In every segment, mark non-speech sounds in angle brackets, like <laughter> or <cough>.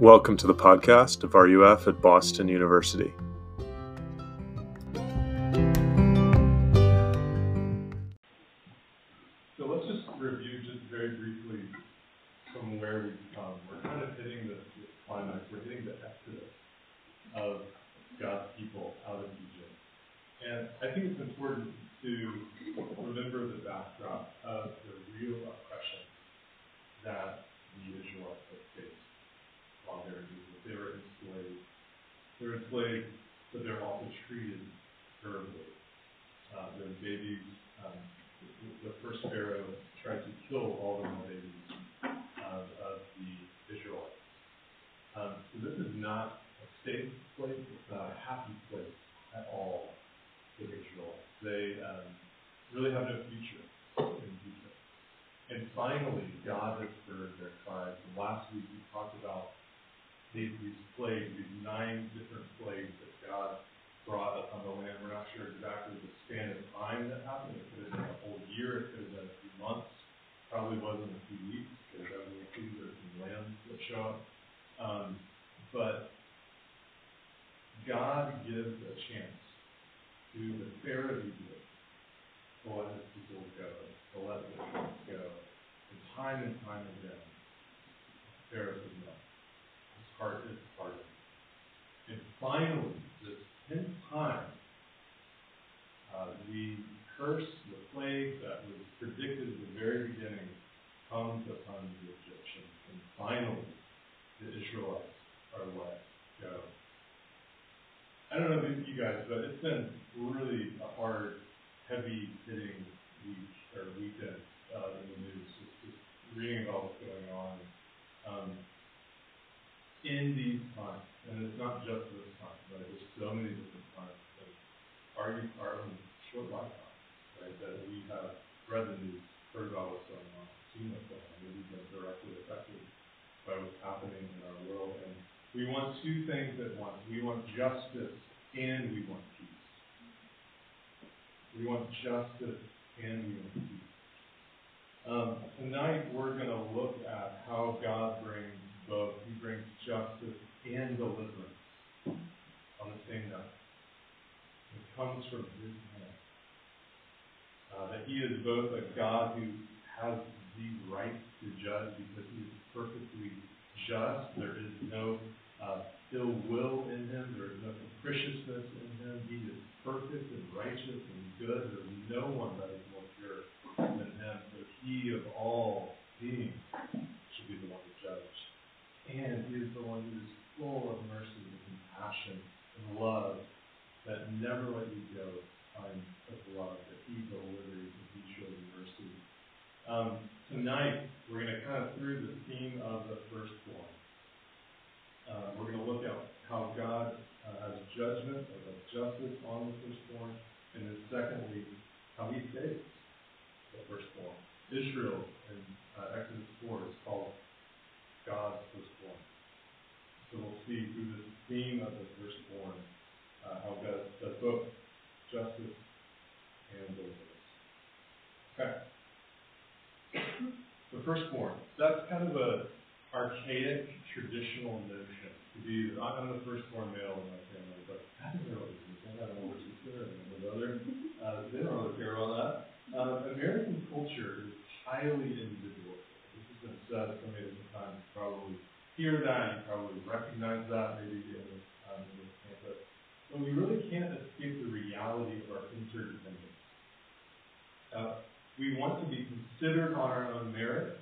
Welcome to the podcast of RUF at Boston University. Pharaoh tried to kill all the male babies of, of the Israelites. Um, so this is not a safe place. It's not a happy place at all for the Israelites. They um, really have no future in Egypt. And finally, God has heard their cries. And last week we talked about these, these plagues, these nine different plagues that God brought upon the land. We're not sure exactly the span of time that happened. It could have been a whole year. It could have been a few months. Probably wasn't a few weeks because I mean, things are some lambs that show up. Um, but God gives a chance to the Pharaoh of Egypt to let his people go, to let the Israelites go. And time and time again, Pharaoh says no. His heart is hardened. And finally, this tenth time, uh, the curse, the plague that was predicted at the very beginning, comes upon the Egyptians. And finally, the Israelites are let go. I don't know about you guys, but it's been really a hard, heavy hitting week or weekend uh, in the news. Reading about what's going on um, in these times, and it's not just this time, but there's so many different times. And our, our own short lifetime, right? That we have read the news, heard about what's going on, seen what's going on, maybe been directly affected by what's happening in our world. And we want two things at once. We want justice and we want peace. We want justice and we want peace. Um, tonight we're going to look at how God brings both. He brings justice and deliverance on the same night. It comes from His hand. Uh, that He is both a God who has the right to judge because He is perfectly just. There is no uh, ill will in him. There is no capriciousness in him. He is perfect and righteous and good. There is no one that is more pure than him. He of all beings should be the one to judge. And he is the one who is full of mercy and compassion and love that never let you go time of love, that he delivers and he shows mercy. Um, tonight, we're going to kind of through the theme of the firstborn. Uh, we're going to look at how God uh, has judgment or the justice on the firstborn, and then secondly, how He saves the firstborn. Israel in uh, Exodus 4 is called God's firstborn. So we'll see through this theme of the firstborn uh, how God does both justice and deliverance. Okay. The firstborn. That's kind of a archaic, traditional notion to be I'm the firstborn male in my family, but that doesn't really exist. I don't know what sister and my brother. Uh, they don't really care about that. Uh, American culture is highly individualistic. This has been said so many different times. Probably hear that. You probably recognize that maybe in this, um, in this campus. But we really can't escape the reality of our interdependence. Uh, we want to be considered on our own merit,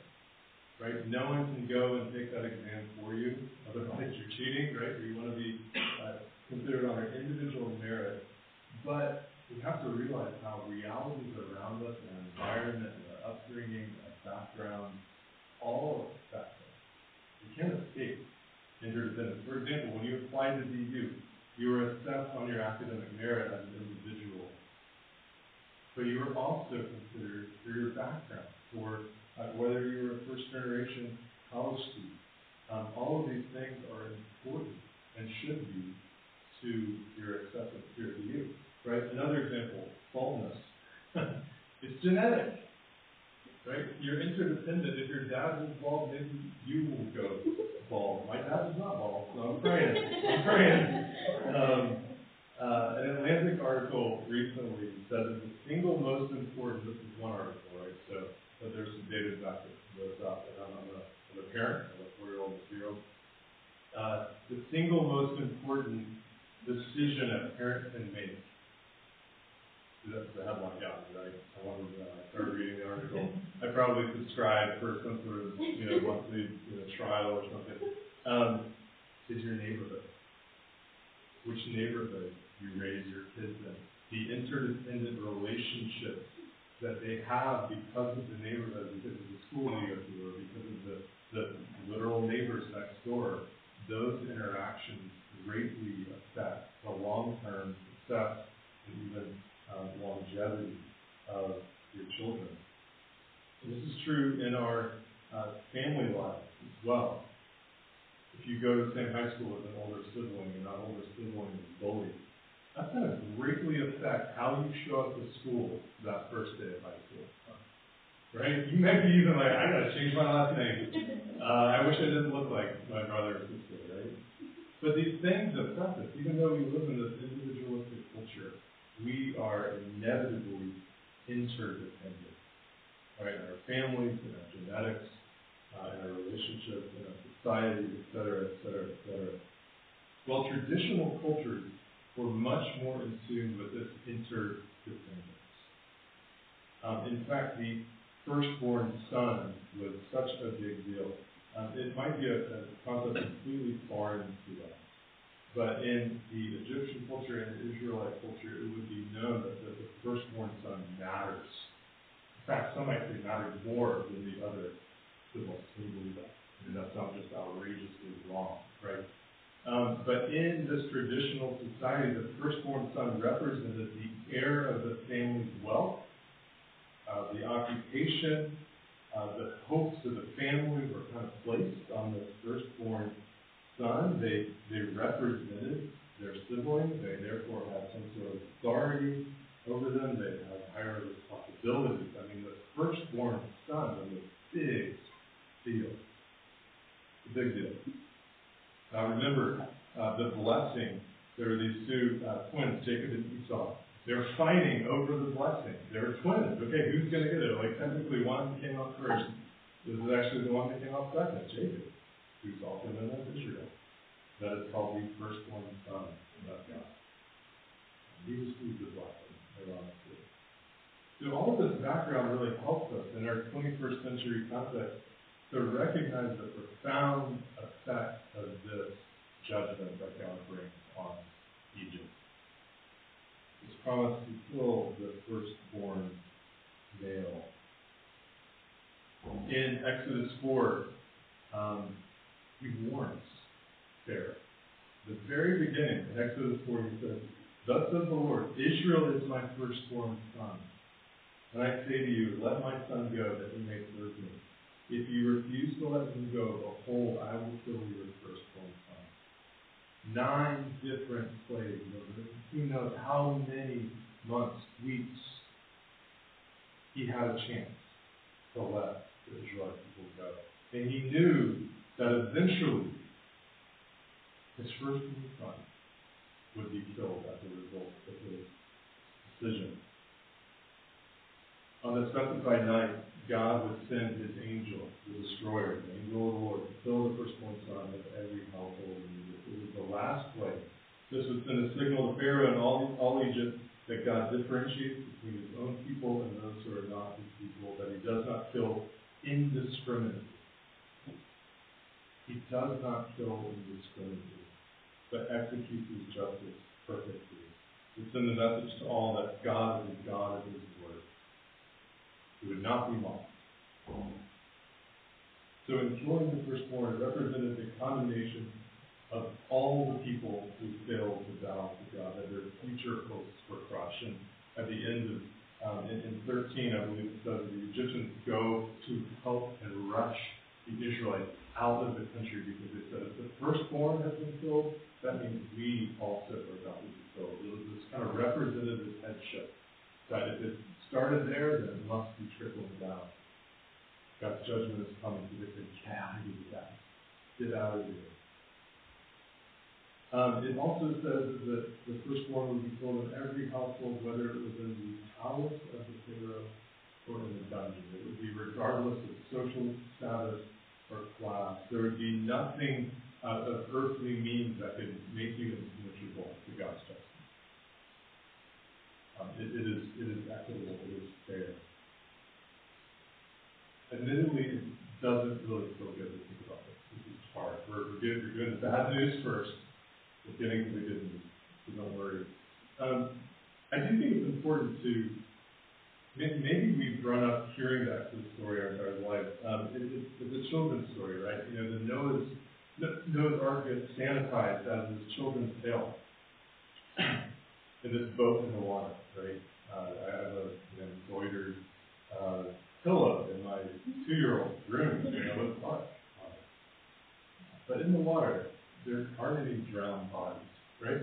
right? No one can go and take that exam for you, otherwise you're cheating, right? We want to be uh, considered on our individual merit, but we have to realize how realities around us and environment and our upbringing, our background, all affect us. We can't escape interdependence. For example, when you apply to BU, you were assessed on your academic merit as an individual but you were also considered for your background, for uh, whether BU're a first generation college student. Um, all of these things are important and should be to your acceptance here at you. Right? Another example, baldness. <laughs> it's genetic. right? You're interdependent. If your dad was bald, maybe you will go bald. My dad was not bald, so I'm praying. I'm praying. <laughs> Um, uh, an Atlantic article recently said that the single most important, this is one article, right? So, but there's some data to back this up. And I'm, I'm, a, I'm a parent, I'm a four-year-old and a two-year-old. Uh, the single most important decision a parent can make that's the headline me, right? I wanted, uh, I started reading the article. <laughs> I probably subscribed for some sort of, you know, monthly, you know, trial or something. Um, is your neighborhood. Which neighborhood you raise your kids in. The interdependent relationships that they have because of the neighborhood, because of the school you go to, or because of the, the literal neighbors next door. Those interactions greatly affect the long-term success and even um, longevity of your children. This is true in our uh, family life as well. If you go to the same high school with an older sibling and that older sibling is bullied, that's going to greatly affect how you show up to school that first day of high school. Right? You might be even like, I gotta change my last name. Uh, I wish I didn't look like my brother or sister, right? But these things affect us, even though we live in this individualistic culture we are inevitably interdependent, right? In our families, in our genetics, uh, in our relationships, in our society, et cetera, et cetera, et cetera. Well, traditional cultures were much more in tune with this interdependence. Um, in fact, the firstborn son was such a big deal. Um, it might be a, a concept completely foreign to us. But in the Egyptian culture and the Israelite culture, it would be known that the, the firstborn son matters. In fact, some might say mattered more than the other siblings. You believe that? I mean, that sounds just outrageously wrong, right? Um, but in this traditional society, the firstborn son represented the heir of the family's wealth, uh, the occupation, uh, the hopes of the family were kind of placed on the firstborn son, they, they represented their sibling, they therefore had some sort of authority over them, they had higher responsibilities. I mean, the firstborn son was a big deal. A big deal. Now remember, uh, the blessing, there are these two uh, twins, Jacob and Esau. They're fighting over the blessing. They're twins. Okay, who's going to get it? Like, technically, one came out first. This is actually the one that came out second, Jacob who's also known as Israel. That is called the firstborn son of God. He received the blessing, ironically. So all of this background really helps us in our 21st century context to recognize the profound effect of this judgment that God brings on Egypt. His promise to kill the firstborn male. In Exodus 4, um, he warns Pharaoh. The very beginning, in Exodus 4, he says, Thus says the Lord, Israel is my firstborn son. And I say to you, let my son go that he may serve me. If you refuse to let him go, behold, I will kill your firstborn son. Nine different over who knows how many months, weeks he had a chance to let the Israelite people go. And he knew that eventually his firstborn son would be killed as a result of his decision. On the specified night, God would send his angel, the destroyer, the angel of the Lord, to kill the firstborn son of every household in Egypt. It was the last plague. This would send a signal to Pharaoh and all, all Egypt that God differentiates between his own people and those who are not his people, that he does not kill indiscriminately he does not kill indiscriminately, but executes his justice perfectly. We send the message to all that God is God of his He would not be mocked. So in killing the firstborn, it represented the condemnation of all the people who failed to bow to God, that their future hopes were crushed. And at the end of um, in, in 13, I believe it says the Egyptians go to help and rush the Israelites out of the country because they said if the firstborn has been killed, that means we also are about to be killed. It was this kind of representative headship that if it started there, then it must be trickling down. God's judgment is coming, so they out of here. Get out of here. Um, it also says that the firstborn would be sold in every household, whether it was in the palace of the Pharaoh or in the dungeon. It would be regardless of social status or class. There would be nothing uh, of earthly means that could make you impenetrable to God's justice. Um, it, it is it is equitable. It is fair. Admittedly, it doesn't really feel good to think about this. This is hard. We're, we're, good, we're doing the bad news first. We're getting to the good news, so don't worry. Um, I do think it's important to maybe we've grown up hearing that story our entire life. Um, it, it, it's a children's story, right? You know, the Noah's Noah's Ark gets sanitized as this children's tale <clears throat> in this boat in the water, right? Uh, I have a you know, embroidered uh, pillow in my two-year-old's room, you know, with water. But in the water, there aren't any drowned bodies, right?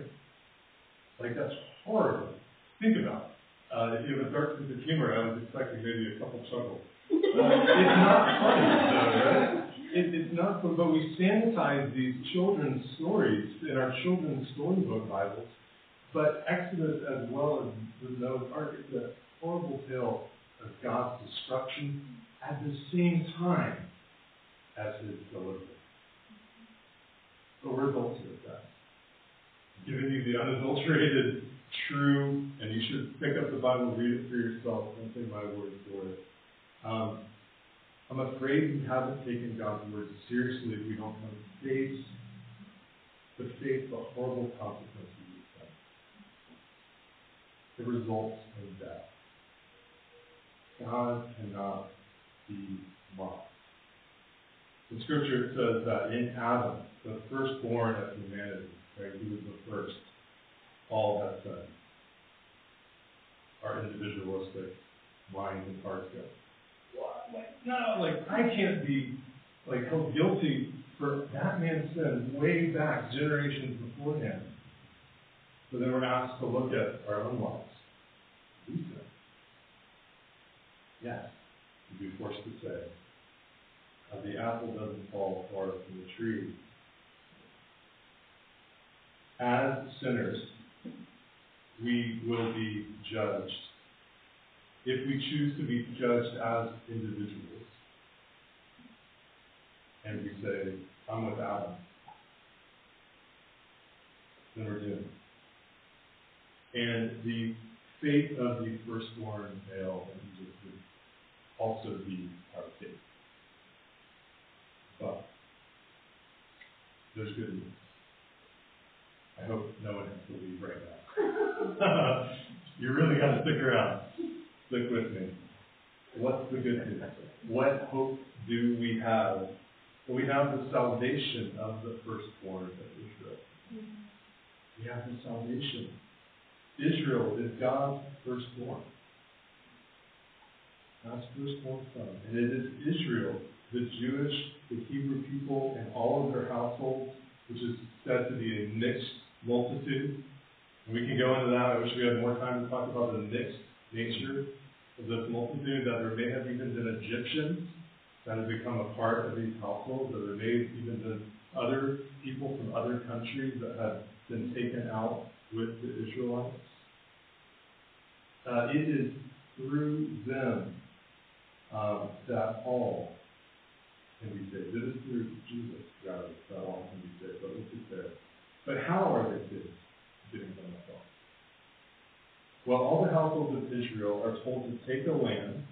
Like that's horrible. Think about it. Uh, if you have a dark sense of humor, I was expecting maybe a couple chuckles. Uh, it's not funny, though, right? It, it's not fun, but we sanitize these children's stories in our children's storybook Bibles. But Exodus, as well as the Noah's Ark, is a horrible tale of God's destruction at the same time as His deliverance. We're adults with that. Giving you the unadulterated, true, and you should pick up the Bible, read it for yourself, don't take my word for it. Um, I'm afraid we haven't taken God's word seriously if we don't to face to face the horrible consequences of. It results in death. God cannot be mocked. The Scripture, says that in Adam, the firstborn of humanity, right, he was the first, all have sinned. Our individualistic minds and hearts go, no, like, I can't be, like, held guilty for that man's sin way back, generations before him. So then we're asked to look at our own lives. We sin. Yes, you'd be forced to say, uh, the apple doesn't fall far from the tree. As sinners, we will be judged. If we choose to be judged as individuals, and we say, I'm with Adam, then we're doomed. And the fate of the firstborn male in Egypt would also be our fate. But there's good news. I hope no one has to leave right now. <laughs> you really got to stick around. Stick with me. What's the good news? What hope do we have? We have the salvation of the firstborn of Israel. We have the salvation. Israel is God's firstborn. God's firstborn son. And it is Israel, the Jewish, the Hebrew people, and all of their households, which is said to be a mixed multitude. And we can go into that. I wish we had more time to talk about the mixed nature of this multitude, that there may have even been Egyptians that have become a part of these households, that there may have even been other people from other countries that have been taken out with the Israelites. Uh, it is through them um, that all can be saved. It is through Jesus, rather, that all can be saved. But let's get there. But how are they saved? Getting from myself. Well, all the households of Israel are told to take a lamb,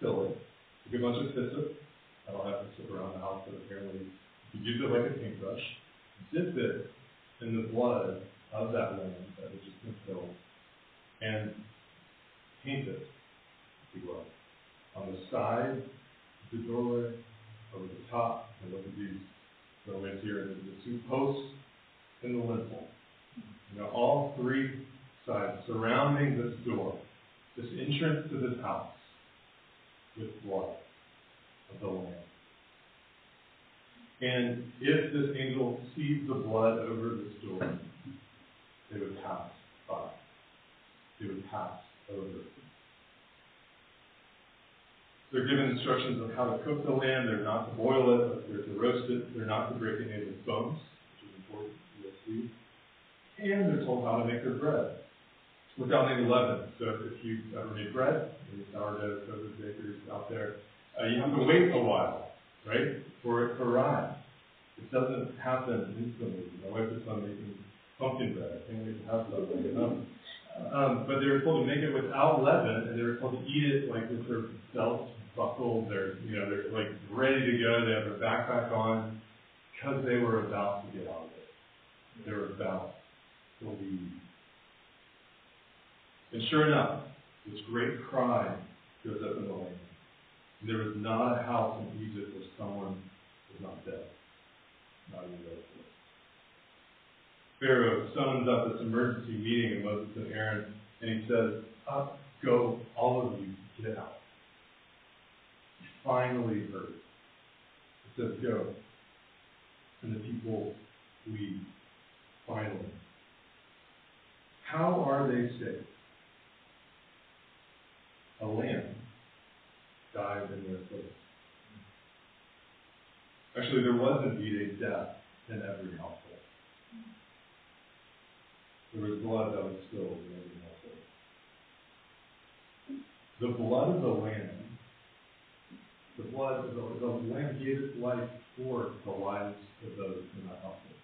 fill it, take a bunch of hyssop. I don't have to sit around the house, but apparently you use it like a paintbrush, dip it in the blood of that land that has just been filled, and paint it, if you will on the side of the doorway, over the top, and look at these doorways here, the, the two posts and the lintel. You know, all three sides surrounding this door, this entrance to this house, with blood of the Lamb. And if this angel sees the blood over this door, they would pass by. They would pass over they're given instructions on how to cook the lamb. They're not to boil it, but they're to roast it. They're not to break any of its bones, which is important. You'll. And they're told how to make their bread without any leaven. So if you ever made bread, any sourdough, sodas, bakers out there, uh, you have to wait a while, right, for it to rise. It doesn't happen instantly. My wife is on making pumpkin bread. I wait to have some. You know? Um, but they were told to make it without leaven, and they were told to eat it like with their belts buckled. They're, you know, they're like ready to go. They have their backpack on because they were about to get out of it. They were about to leave. And sure enough, this great cry goes up in the land. And there was not a house in Egypt where someone was not dead. Not even relative. Pharaoh summons up this emergency meeting of Moses and Aaron, and he says, Up, go, all of you, get out. He finally heard. He says, Go. And the people leave. Finally. How are they saved? A lamb died in their place. Actually, there was indeed a death in every household. There was blood that was spilled. The blood of the lamb, the blood of the, the lamb gave its life for the lives of those in that household.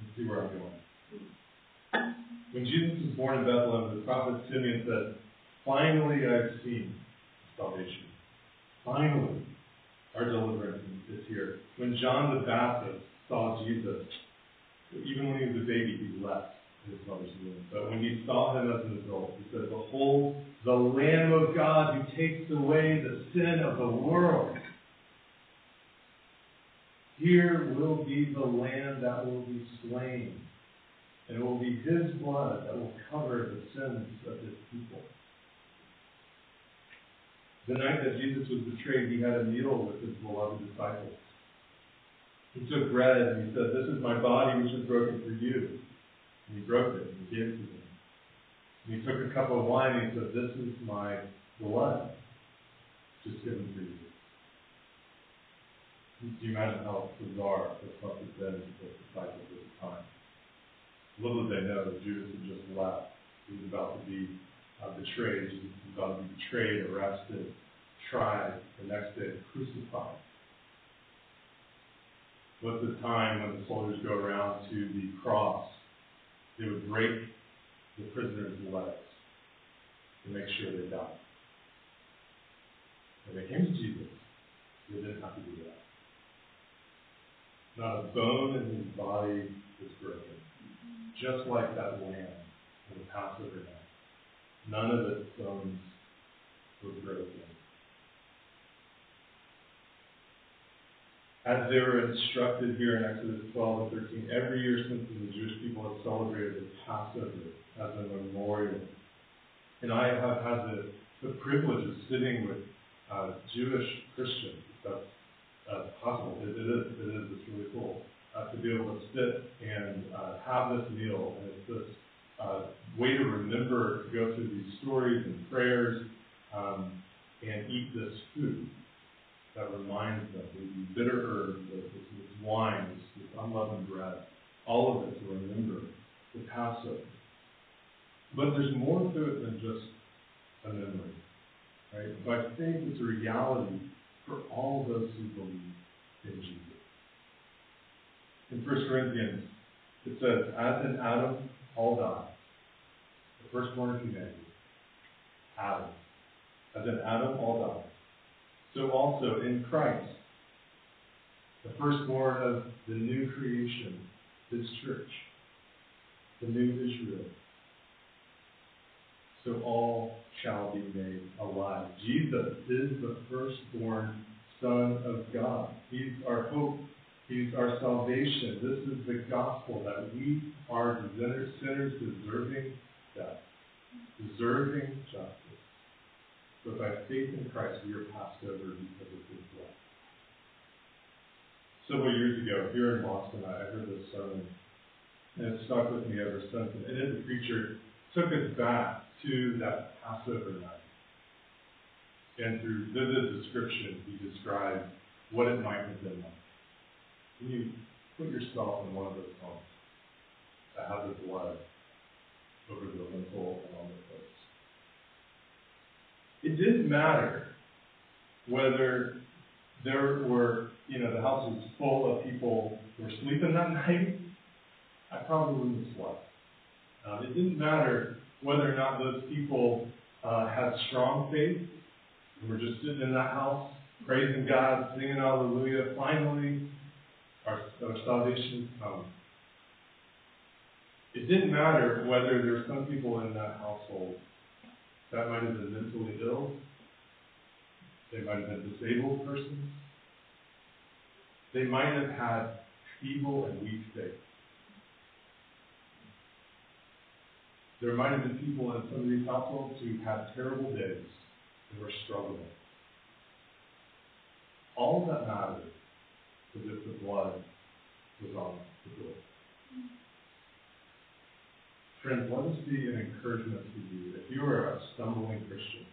You see where I'm going. When Jesus was born in Bethlehem, the prophet Simeon said, Finally I've seen salvation. Finally, our deliverance is here. When John the Baptist saw Jesus, even when he was a baby, he left his mother's womb. But when he saw him as an adult, he said, Behold, the Lamb of God who takes away the sin of the world. Here will be the Lamb that will be slain. And it will be his blood that will cover the sins of his people. The night that Jesus was betrayed, he had a meal with his beloved disciples. He took bread and he said, This is my body which is broken for you. And he broke it and he gave it to them. And he took a cup of wine and he said, This is my blood, just given for you. Do you imagine how bizarre this must have been to the disciples at the time? Little did they know that Judas had just left. He was about to be uh, betrayed. Jesus was about to be betrayed, arrested, tried, the next day crucified. What's the time when the soldiers go around to the cross? They would break the prisoner's legs to make sure they died. When they came to Jesus, they didn't have to do that. Not a bone in his body was broken. Just like that lamb in the Passover night. None of its bones were broken. As they were instructed here in Exodus 12 and 13, every year since the Jewish people have celebrated the Passover as a memorial. And I have had the, the privilege of sitting with uh, Jewish Christians, if that's uh, possible. It, it is, it is, it's really cool. Uh, to be able to sit and uh, have this meal, and it's this uh, way to remember, to go through these stories and prayers, um, and eat this food that reminds them, these bitter herbs, this, this wine, this, this unleavened bread, all of it to remember the Passover. But there's more to it than just a memory, right? By faith, it's a reality for all those who believe in Jesus. In 1 Corinthians, it says, As in Adam, all die. The firstborn of humanity, Adam. As in Adam, all die. So also in Christ, the firstborn of the new creation, this church, the new Israel. So all shall be made alive. Jesus is the firstborn Son of God. He's our hope. He's our salvation. This is the gospel that we are sinners, deserving death, deserving justice. But by faith in Christ, we are passed over because of his blood. Several years ago, here in Boston, I heard this sermon, and it stuck with me ever since. And in the preacher took us back to that Passover night. And through vivid description, he described what it might have been like. Can you put yourself in one of those homes that had the blood over the lintel and on the? It didn't matter whether there were, you know, the house was full of people who were sleeping that <laughs> night. I probably wouldn't have slept. Um, it didn't matter whether or not those people uh, had strong faith and were just sitting in that house praising God, singing hallelujah. Finally, our, our salvation has come. It didn't matter whether there were some people in that household that might have been mentally ill, they might have been disabled persons, they might have had feeble and weak faith. There might have been people in some of these households who had terrible days and were struggling. All that mattered was if the blood was on the door. Friends, let us be an encouragement to you. If you are a stumbling Christian,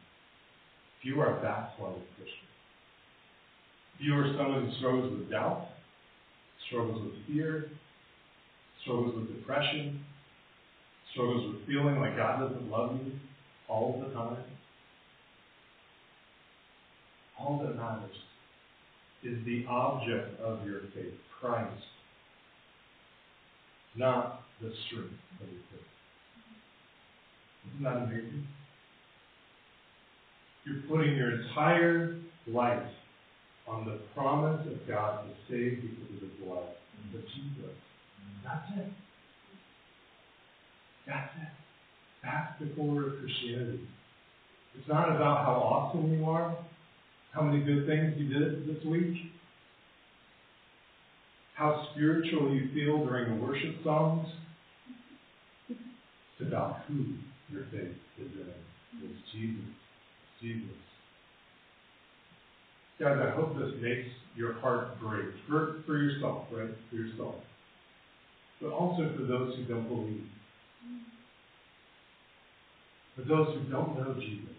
if you are a backsliding Christian, if you are someone who struggles with doubt, struggles with fear, struggles with depression, struggles with feeling like God doesn't love you all the time, all that matters is the object of your faith, Christ, not the strength of your faith. Isn't that amazing? You're putting your entire life on the promise of God to save because of his blood, of Jesus. That's it. That's it. That's the core of Christianity. It's not about how awesome you are, how many good things you did this week, how spiritual you feel during the worship songs. It's about who your faith is in. It's Jesus. Jesus. Guys, I hope this makes your heart break for, for yourself, right? For yourself. But also for those who don't believe. For those who don't know Jesus.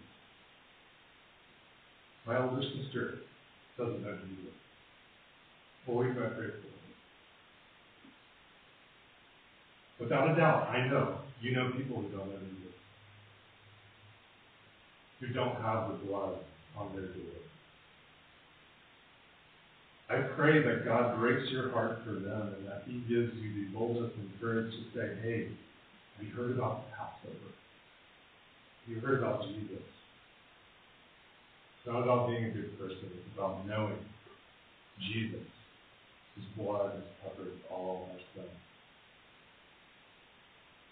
My older sister doesn't know Jesus. Pray for her. Without a doubt, I know you know people who don't know Jesus. Who don't have the blood on their door. I pray that God breaks your heart for them and that He gives you the boldness and courage to say, hey, have you heard about the Passover? Have you heard about Jesus? It's not about being a good person, it's about knowing Jesus, His blood has covered all our sins.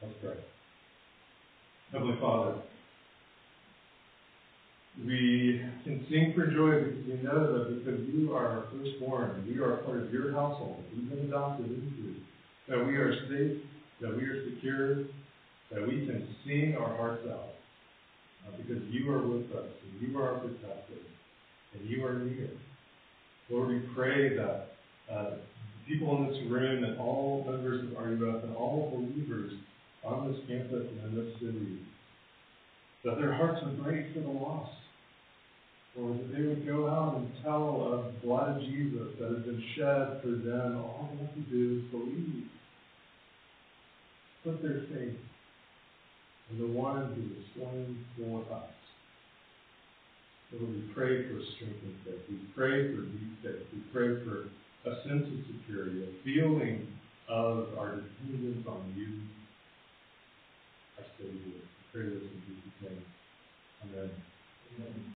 Let's pray. Heavenly Father, we can sing for joy because we know that because you are our firstborn we are part of your household, we've been adopted into, you, that we are safe, that we are secure, that we can sing our hearts out uh, because you are with us and you are our protector and you are near. Lord, we pray that uh, people in this room and all members of RUF and all believers on this campus and in this city, that their hearts would break for the lost. Or that they would go out and tell of the blood of Jesus that has been shed for them. All they have to do is believe. Put their faith in the one who was slain for us. Lord, we pray for strength and faith. We pray for deep faith. We pray for a sense of security, a feeling of our dependence on you, our Savior. We pray this in Jesus' name. Amen. Amen.